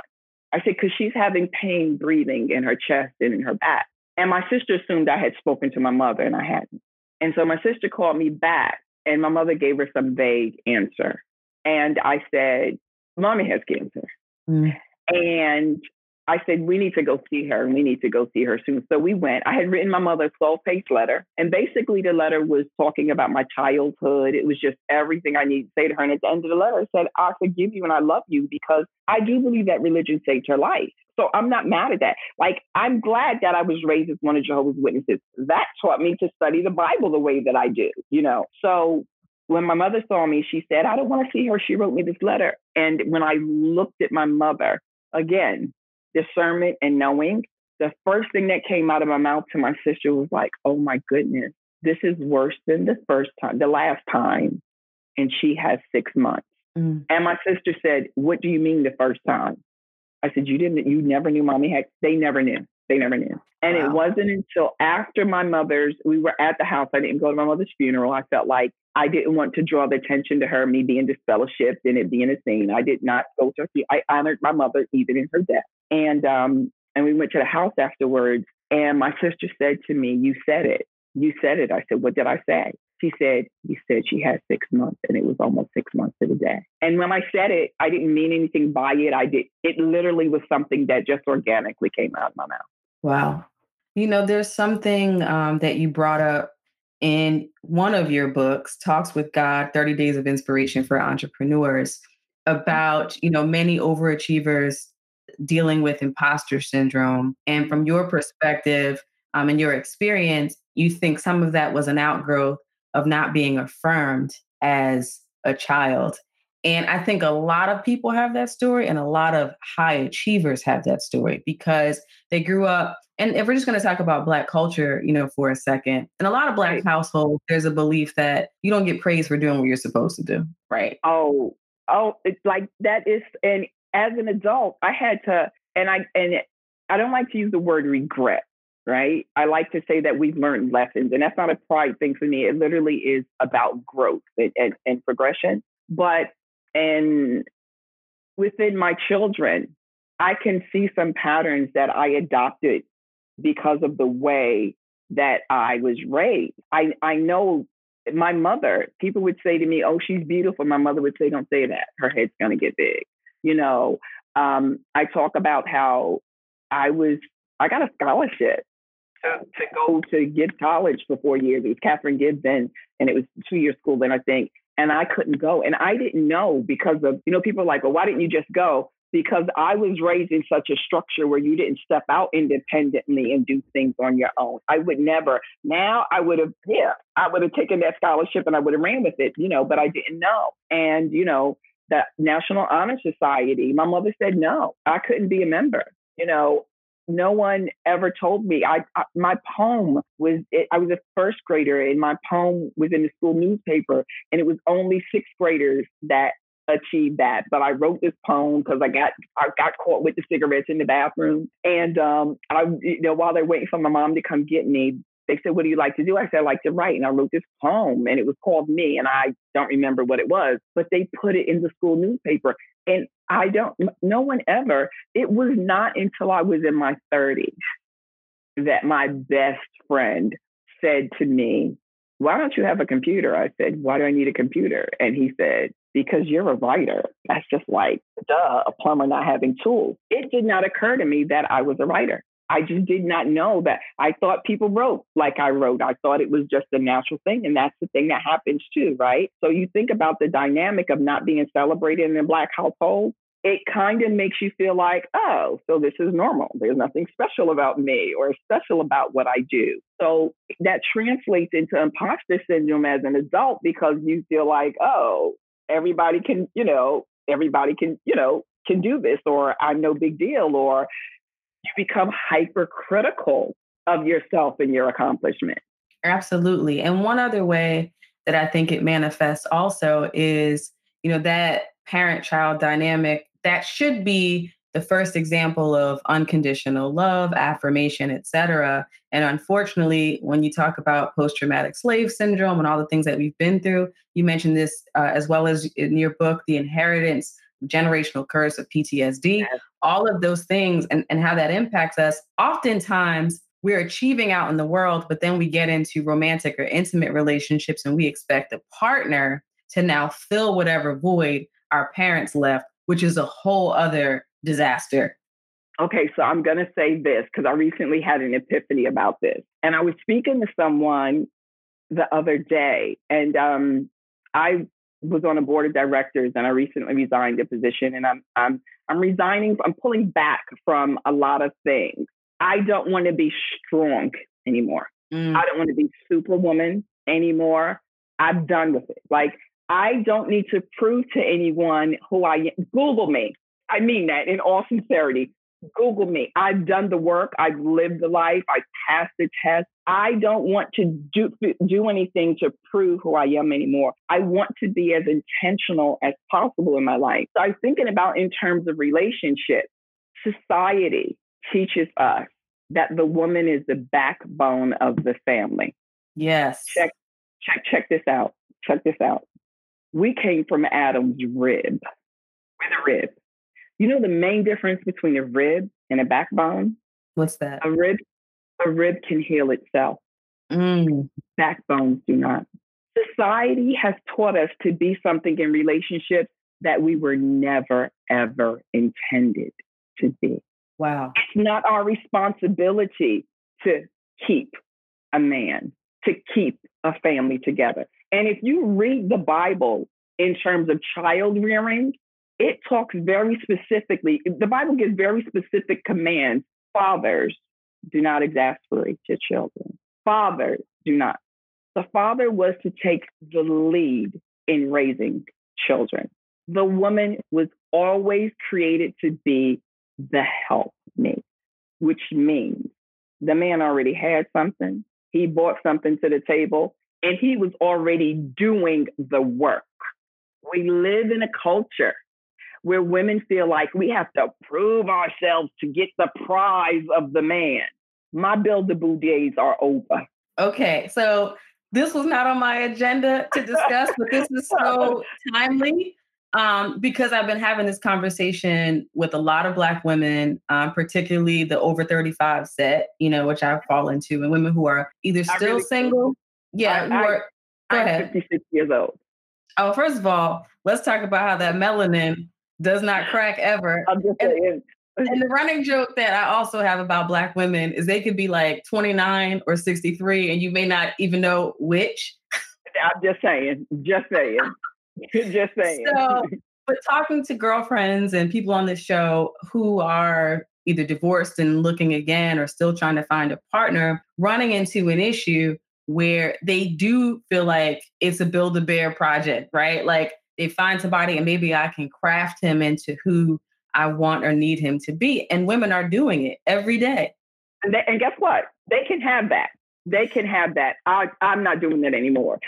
I said, because she's having pain breathing in her chest and in her back. And my sister assumed I had spoken to my mother and I hadn't. And so my sister called me back and my mother gave her some vague answer. And I said, Mommy has cancer. Mm. And I said, we need to go see her and we need to go see her soon. So we went. I had written my mother a 12 page letter. And basically, the letter was talking about my childhood. It was just everything I needed to say to her. And at the end of the letter, I said, I forgive you and I love you because I do believe that religion saved her life. So I'm not mad at that. Like, I'm glad that I was raised as one of Jehovah's Witnesses. That taught me to study the Bible the way that I do, you know. So when my mother saw me, she said, I don't want to see her. She wrote me this letter. And when I looked at my mother, again, discernment and knowing, the first thing that came out of my mouth to my sister was like, oh my goodness, this is worse than the first time, the last time. And she has six months. Mm. And my sister said, What do you mean the first time? I said, You didn't, you never knew mommy had, they never knew. They never knew. And wow. it wasn't until after my mother's, we were at the house. I didn't go to my mother's funeral. I felt like I didn't want to draw the attention to her, me being disfellowshipped and it being a scene. I did not go to her. I honored my mother even in her death. And um, and we went to the house afterwards. And my sister said to me, "You said it. You said it." I said, "What did I say?" She said, "You said she had six months, and it was almost six months to the day." And when I said it, I didn't mean anything by it. I did. It literally was something that just organically came out of my mouth. Wow. You know, there's something um, that you brought up in one of your books, Talks with God 30 Days of Inspiration for Entrepreneurs, about, you know, many overachievers dealing with imposter syndrome. And from your perspective um, and your experience, you think some of that was an outgrowth of not being affirmed as a child. And I think a lot of people have that story, and a lot of high achievers have that story because they grew up. And if we're just going to talk about Black culture, you know, for a second, in a lot of Black right. households, there's a belief that you don't get praise for doing what you're supposed to do, right? Oh, oh, it's like that is. And as an adult, I had to, and I and I don't like to use the word regret, right? I like to say that we've learned lessons, and that's not a pride thing for me. It literally is about growth and, and, and progression. But and within my children, I can see some patterns that I adopted because of the way that I was raised. I, I know my mother, people would say to me, Oh, she's beautiful. My mother would say, Don't say that. Her head's going to get big. You know, um, I talk about how I was, I got a scholarship to, to go to Gibbs College for four years. It was Katharine Gibbs then, and it was two year school then, I think and I couldn't go. And I didn't know because of, you know, people are like, well, why didn't you just go? Because I was raised in such a structure where you didn't step out independently and do things on your own. I would never. Now I would have, yeah, I would have taken that scholarship and I would have ran with it, you know, but I didn't know. And, you know, the National Honor Society, my mother said no, I couldn't be a member. You know, no one ever told me. I, I my poem was it, I was a first grader, and my poem was in the school newspaper, and it was only sixth graders that achieved that. But I wrote this poem because I got I got caught with the cigarettes in the bathroom, and um, I you know while they're waiting for my mom to come get me, they said, What do you like to do? I said, I like to write. And I wrote this poem and it was called Me. And I don't remember what it was, but they put it in the school newspaper. And I don't, no one ever, it was not until I was in my 30s that my best friend said to me, Why don't you have a computer? I said, Why do I need a computer? And he said, because you're a writer. That's just like, duh, a plumber not having tools. It did not occur to me that I was a writer. I just did not know that. I thought people wrote like I wrote. I thought it was just a natural thing. And that's the thing that happens too, right? So you think about the dynamic of not being celebrated in a Black household. It kind of makes you feel like, oh, so this is normal. There's nothing special about me or special about what I do. So that translates into imposter syndrome as an adult because you feel like, oh, everybody can, you know, everybody can, you know, can do this, or I'm no big deal, or you become hypercritical of yourself and your accomplishment. Absolutely. And one other way that I think it manifests also is, you know, that parent child dynamic that should be the first example of unconditional love, affirmation, etc. And unfortunately, when you talk about post-traumatic slave syndrome and all the things that we've been through, you mentioned this uh, as well as in your book, the inheritance generational curse of PTSD, yes. all of those things and, and how that impacts us. Oftentimes, we're achieving out in the world, but then we get into romantic or intimate relationships and we expect the partner to now fill whatever void our parents left, which is a whole other disaster. Okay, so I'm going to say this because I recently had an epiphany about this. And I was speaking to someone the other day, and um, I was on a board of directors and I recently resigned a position and I'm I'm I'm resigning I'm pulling back from a lot of things. I don't want to be strong anymore. Mm. I don't want to be superwoman anymore. I'm done with it. Like I don't need to prove to anyone who I am. Google me. I mean that in all sincerity. Google me. I've done the work. I've lived the life. I've passed the test. I don't want to do, do anything to prove who I am anymore. I want to be as intentional as possible in my life. So I was thinking about in terms of relationships, society teaches us that the woman is the backbone of the family. Yes. Check, check, check this out. Check this out. We came from Adam's rib. With a rib. You know the main difference between a rib and a backbone? What's that? A rib, a rib can heal itself. Mm. Backbones do not. Society has taught us to be something in relationships that we were never, ever intended to be. Wow. It's not our responsibility to keep a man, to keep a family together. And if you read the Bible in terms of child rearing, it talks very specifically, the Bible gives very specific commands. Fathers, do not exasperate your children. Fathers, do not. The father was to take the lead in raising children. The woman was always created to be the helpmate, which means the man already had something. He brought something to the table and he was already doing the work. We live in a culture where women feel like we have to prove ourselves to get the prize of the man. My build the boo days are over. Okay, so this was not on my agenda to discuss, but this is so timely um, because I've been having this conversation with a lot of Black women, um, particularly the over 35 set, you know, which I fall into, and women who are either still really single. Yeah, I, who are, I, go I'm ahead. 56 years old. Oh, first of all, let's talk about how that melanin does not crack ever. I'm just saying. And, and the running joke that I also have about Black women is they could be like 29 or 63, and you may not even know which. I'm just saying, just saying, just saying. So, but talking to girlfriends and people on this show who are either divorced and looking again or still trying to find a partner, running into an issue where they do feel like it's a build a bear project, right? Like they find somebody and maybe I can craft him into who I want or need him to be. And women are doing it every day. And, they, and guess what? They can have that. They can have that. I, I'm not doing that anymore.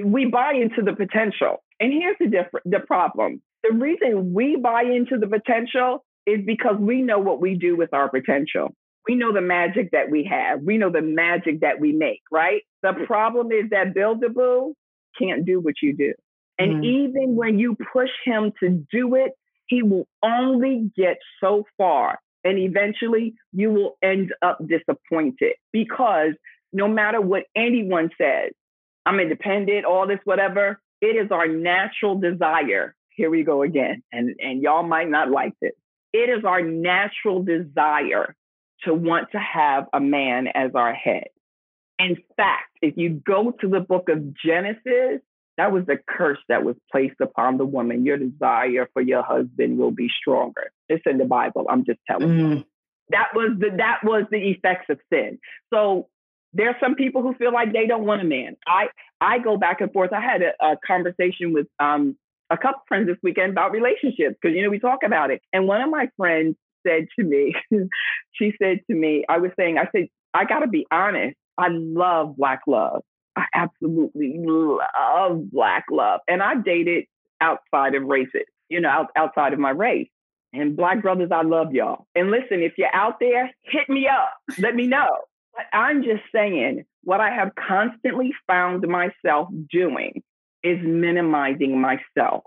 We buy into the potential. And here's the different the problem. The reason we buy into the potential is because we know what we do with our potential. We know the magic that we have. We know the magic that we make, right? The mm. problem is that Build a Boo can't do what you do. And mm. even when you push him to do it, he will only get so far. And eventually you will end up disappointed because no matter what anyone says, I'm independent, all this, whatever, it is our natural desire. Here we go again. And, and y'all might not like this. It is our natural desire to want to have a man as our head. In fact, if you go to the book of Genesis, that was the curse that was placed upon the woman. Your desire for your husband will be stronger. It's in the Bible. I'm just telling mm. you. That was the that was the effects of sin. So there are some people who feel like they don't want a man. I I go back and forth. I had a, a conversation with um, a couple friends this weekend about relationships because you know we talk about it. And one of my friends said to me, she said to me, I was saying, I said, I got to be honest. I love black love. I absolutely love black love. And I dated outside of races, you know, out, outside of my race. And black brothers, I love y'all. And listen, if you're out there, hit me up. Let me know. But I'm just saying, what I have constantly found myself doing is minimizing myself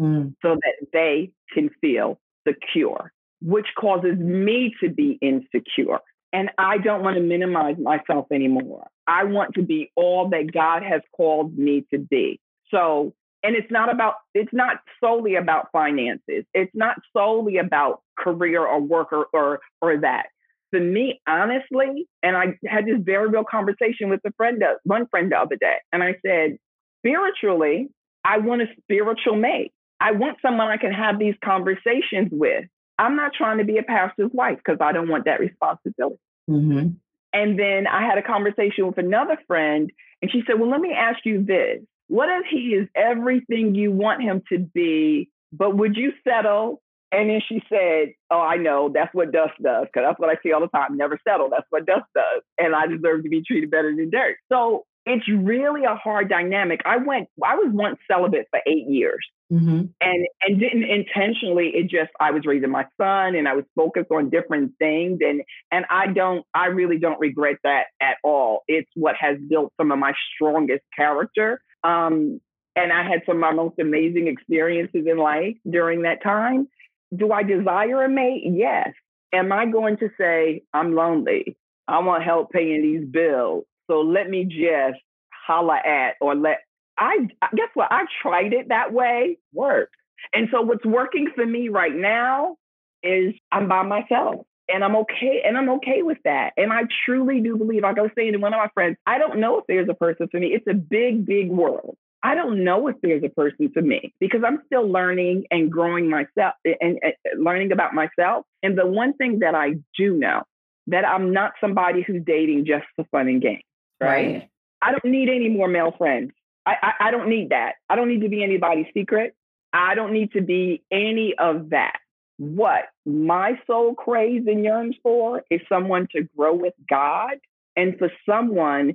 mm. so that they can feel secure, which causes me to be insecure. And I don't want to minimize myself anymore. I want to be all that God has called me to be. So, and it's not about, it's not solely about finances. It's not solely about career or work or, or, or that. For me, honestly, and I had this very real conversation with a friend, uh, one friend the other day, and I said, spiritually, I want a spiritual mate. I want someone I can have these conversations with. I'm not trying to be a pastor's wife because I don't want that responsibility. Mm-hmm. And then I had a conversation with another friend, and she said, Well, let me ask you this. What if he is everything you want him to be, but would you settle? And then she said, Oh, I know. That's what dust does. Because that's what I see all the time. Never settle. That's what dust does. And I deserve to be treated better than dirt. So it's really a hard dynamic. I went, I was once celibate for eight years. Mm-hmm. And and didn't intentionally. It just I was raising my son, and I was focused on different things, and and I don't, I really don't regret that at all. It's what has built some of my strongest character. Um, and I had some of my most amazing experiences in life during that time. Do I desire a mate? Yes. Am I going to say I'm lonely? I want help paying these bills. So let me just holla at or let I guess what I tried it that way worked. And so what's working for me right now is I'm by myself and I'm okay and I'm okay with that. And I truly do believe, I was saying to one of my friends, I don't know if there's a person for me. It's a big, big world. I don't know if there's a person for me because I'm still learning and growing myself and, and learning about myself. And the one thing that I do know that I'm not somebody who's dating just for fun and games, right? I don't need any more male friends. I, I, I don't need that. I don't need to be anybody's secret. I don't need to be any of that. What my soul craves and yearns for is someone to grow with God and for someone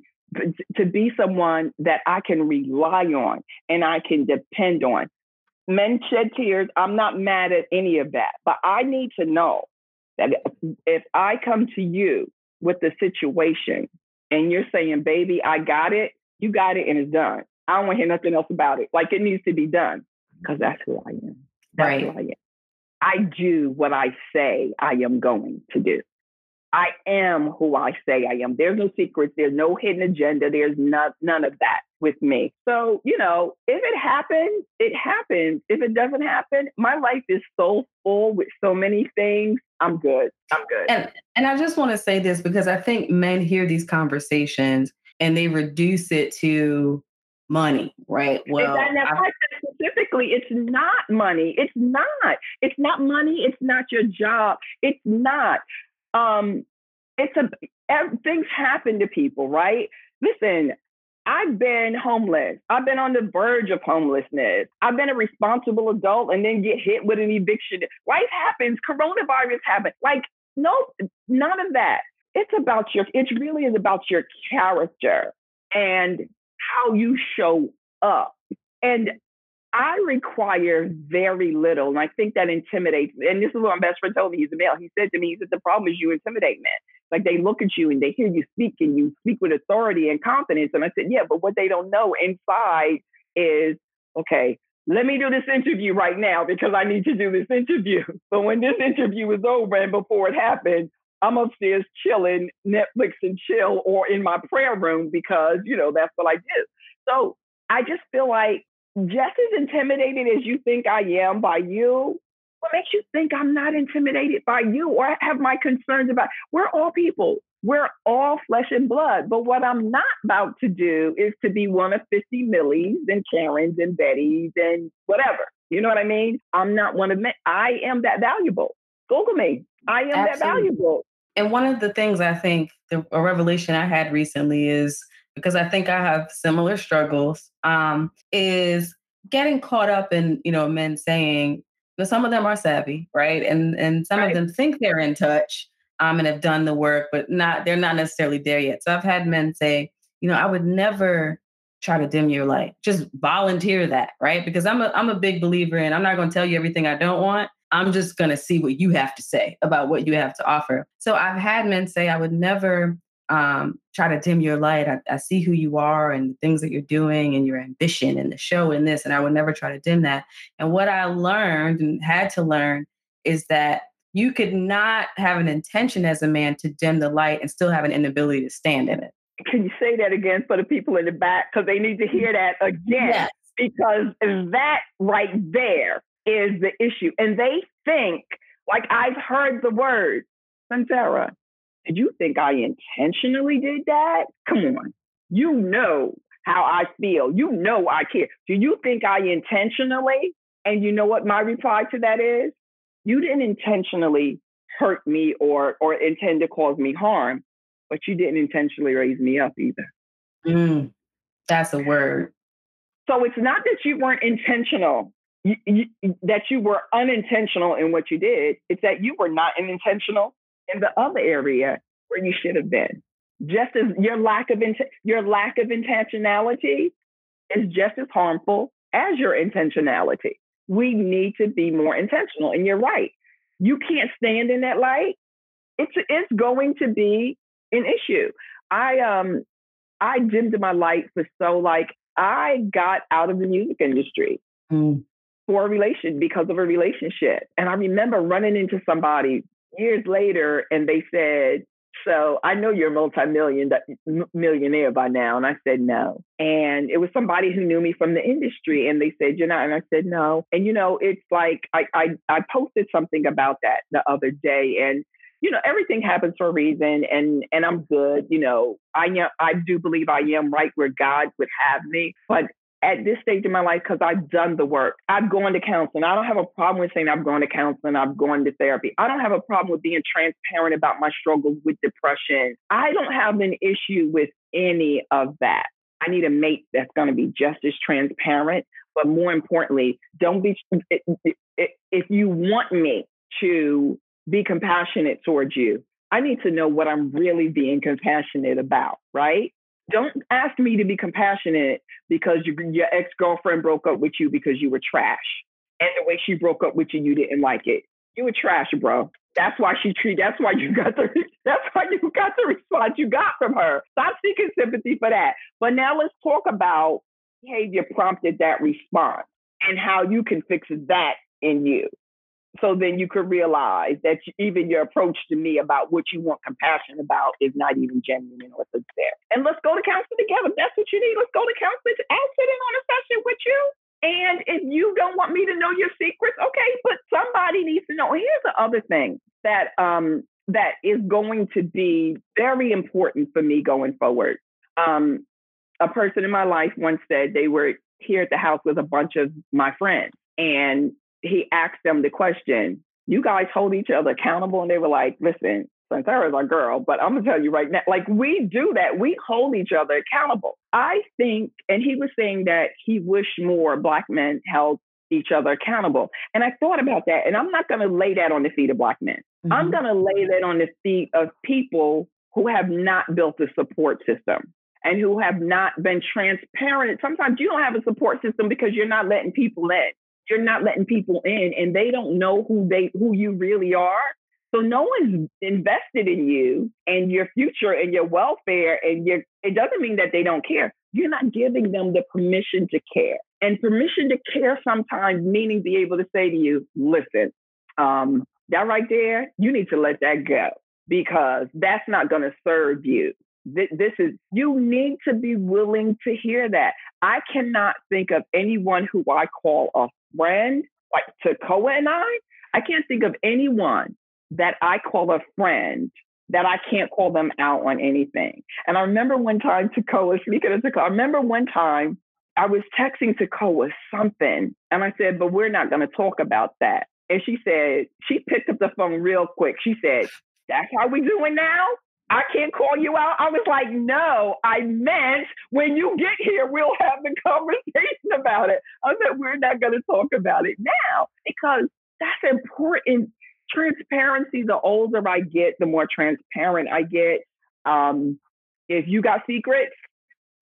to be someone that I can rely on and I can depend on. Men shed tears. I'm not mad at any of that, but I need to know that if I come to you with the situation and you're saying, baby, I got it, you got it and it's done. I don't want to hear nothing else about it. Like it needs to be done because that's who I am. That's right. who I am. I do what I say I am going to do. I am who I say I am. There's no secrets. There's no hidden agenda. There's not, none of that with me. So, you know, if it happens, it happens. If it doesn't happen, my life is so full with so many things. I'm good. I'm good. And, and I just want to say this because I think men hear these conversations and they reduce it to money, right? Well, specifically, it's not money. It's not. It's not money. It's not your job. It's not. Um, it's a things happen to people, right? Listen, I've been homeless. I've been on the verge of homelessness. I've been a responsible adult and then get hit with an eviction. Life happens. Coronavirus happens. Like, no, none of that. It's about your, it really is about your character and how you show up. And I require very little. And I think that intimidates me. And this is what my best friend told me. He's a male. He said to me, he said, the problem is you intimidate men. Like they look at you and they hear you speak and you speak with authority and confidence. And I said, yeah, but what they don't know inside is, okay, let me do this interview right now because I need to do this interview. But when this interview is over and before it happens, I'm upstairs chilling, Netflix and chill, or in my prayer room because, you know, that's what I do. So I just feel like just as intimidated as you think I am by you, what makes you think I'm not intimidated by you or have my concerns about? We're all people. We're all flesh and blood. But what I'm not about to do is to be one of 50 Millies and Karens and Bettys and whatever. You know what I mean? I'm not one of them. I am that valuable. Google me. I am Absolutely. that valuable. And one of the things I think the, a revelation I had recently is because I think I have similar struggles, um, is getting caught up in, you know, men saying, but some of them are savvy, right? And and some right. of them think they're in touch um, and have done the work, but not they're not necessarily there yet. So I've had men say, you know, I would never try to dim your light. Just volunteer that, right? Because I'm a I'm a big believer in I'm not going to tell you everything I don't want. I'm just going to see what you have to say about what you have to offer. So I've had men say I would never um, try to dim your light. I, I, see who you are and the things that you're doing and your ambition and the show and this, and I would never try to dim that. And what I learned and had to learn is that you could not have an intention as a man to dim the light and still have an inability to stand in it. Can you say that again for the people in the back? Because they need to hear that again. Yes. Because that right there is the issue. And they think, like I've heard the word, Sarah, did you think I intentionally did that? Come on. You know how I feel. You know I care. Do you think I intentionally? And you know what my reply to that is? You didn't intentionally hurt me or or intend to cause me harm, but you didn't intentionally raise me up either. Mm, that's a word. So it's not that you weren't intentional, you, you, that you were unintentional in what you did. It's that you were not intentional in the other area where you should have been. Just as your lack of int- your lack of intentionality is just as harmful as your intentionality. We need to be more intentional. And you're right. You can't stand in that light. It's it's going to be an issue. I um I dimmed my light for so like I got out of the music industry mm. for a relation because of a relationship. And I remember running into somebody years later and they said, so I know you're a multi-million millionaire by now. And I said, no. And it was somebody who knew me from the industry. And they said, you're not. And I said, no. And, you know, it's like I, I, I posted something about that the other day. And, you know, everything happens for a reason. And, and I'm good. You know, I, I do believe I am right where God would have me. But at this stage in my life because I've done the work. I've gone to counseling. I don't have a problem with saying I've gone to counseling, I've gone to therapy. I don't have a problem with being transparent about my struggles with depression. I don't have an issue with any of that. I need a mate that's going to be just as transparent. But more importantly, don't be, if you want me to be compassionate towards you, I need to know what I'm really being compassionate about, right? Don't ask me to be compassionate because your, ex girlfriend broke up with you because you were trash. And the way she broke up with you, you didn't like it. You were trash, bro. That's why she treat. That's why you got the. That's why you got the response you got from her. Stop seeking sympathy for that. But now let's talk about behavior prompted that response and how you can fix that in you. So then you could realize that even your approach to me about what you want compassion about is not even genuine or sincere. And let's go to counseling together. That's what you need. Let's go to counseling. I'll sit in on a session with you. And if you don't want me to know your secrets, okay, but somebody needs to know. Here's the other thing that um, that is going to be very important for me going forward. Um, a person in my life once said they were here at the house with a bunch of my friends, and he asked them the question, "You guys hold each other accountable?" And they were like, "Listen, Sarah's our girl, but I'm gonna tell you right now, like we do that. We hold each other accountable. I think, and he was saying that he wished more black men held each other accountable. And I thought about that, and I'm not gonna lay that on the feet of black men. Mm-hmm. I'm gonna lay that on the feet of people who have not built a support system and who have not been transparent. Sometimes you don't have a support system because you're not letting people in. You're not letting people in, and they don't know who they who you really are so no one's invested in you and your future and your welfare and your it doesn't mean that they don't care. You're not giving them the permission to care. And permission to care sometimes meaning be able to say to you, listen, um, that right there, you need to let that go because that's not going to serve you. This is, you need to be willing to hear that. I cannot think of anyone who I call a friend, like Takoa and I. I can't think of anyone that I call a friend that I can't call them out on anything. And I remember one time Takoa, speaking of Takoa, I remember one time I was texting Takoa something and I said, but we're not going to talk about that. And she said, she picked up the phone real quick. She said, that's how we doing now? I can't call you out. I was like, no, I meant when you get here, we'll have the conversation about it. I said, we're not going to talk about it now because that's important transparency, the older I get, the more transparent I get. Um, if you got secrets,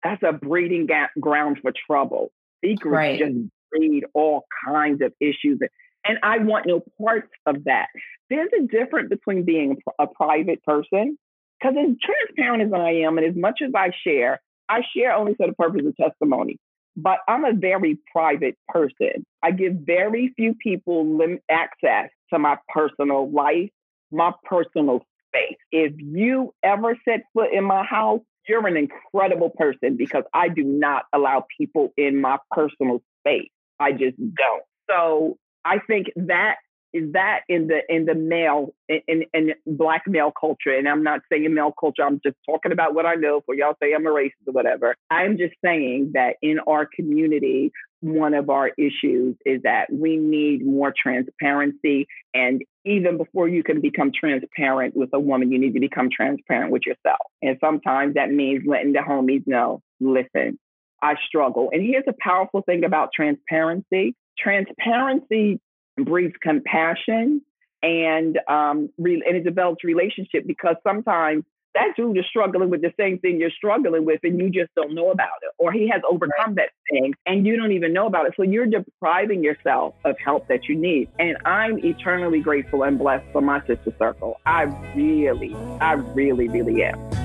that's a breeding ga- ground for trouble. Secrets right. just breed all kinds of issues. And I want no parts of that. There's a difference between being a private person, because as transparent as I am, and as much as I share, I share only for the purpose of testimony. But I'm a very private person. I give very few people lim- access to my personal life, my personal space. If you ever set foot in my house, you're an incredible person because I do not allow people in my personal space. I just don't. So I think that is that in the in the male in, in black male culture and i'm not saying male culture i'm just talking about what i know for y'all say i'm a racist or whatever. I'm just saying that in our community one of our issues is that we need more transparency and even before you can become transparent with a woman you need to become transparent with yourself. And sometimes that means letting the homies know listen i struggle. And here's a powerful thing about transparency. Transparency breeds compassion and um, re- and it develops relationship because sometimes that dude is struggling with the same thing you're struggling with and you just don't know about it or he has overcome that thing and you don't even know about it. So you're depriving yourself of help that you need. And i'm eternally grateful and blessed for my sister circle. I really i really really am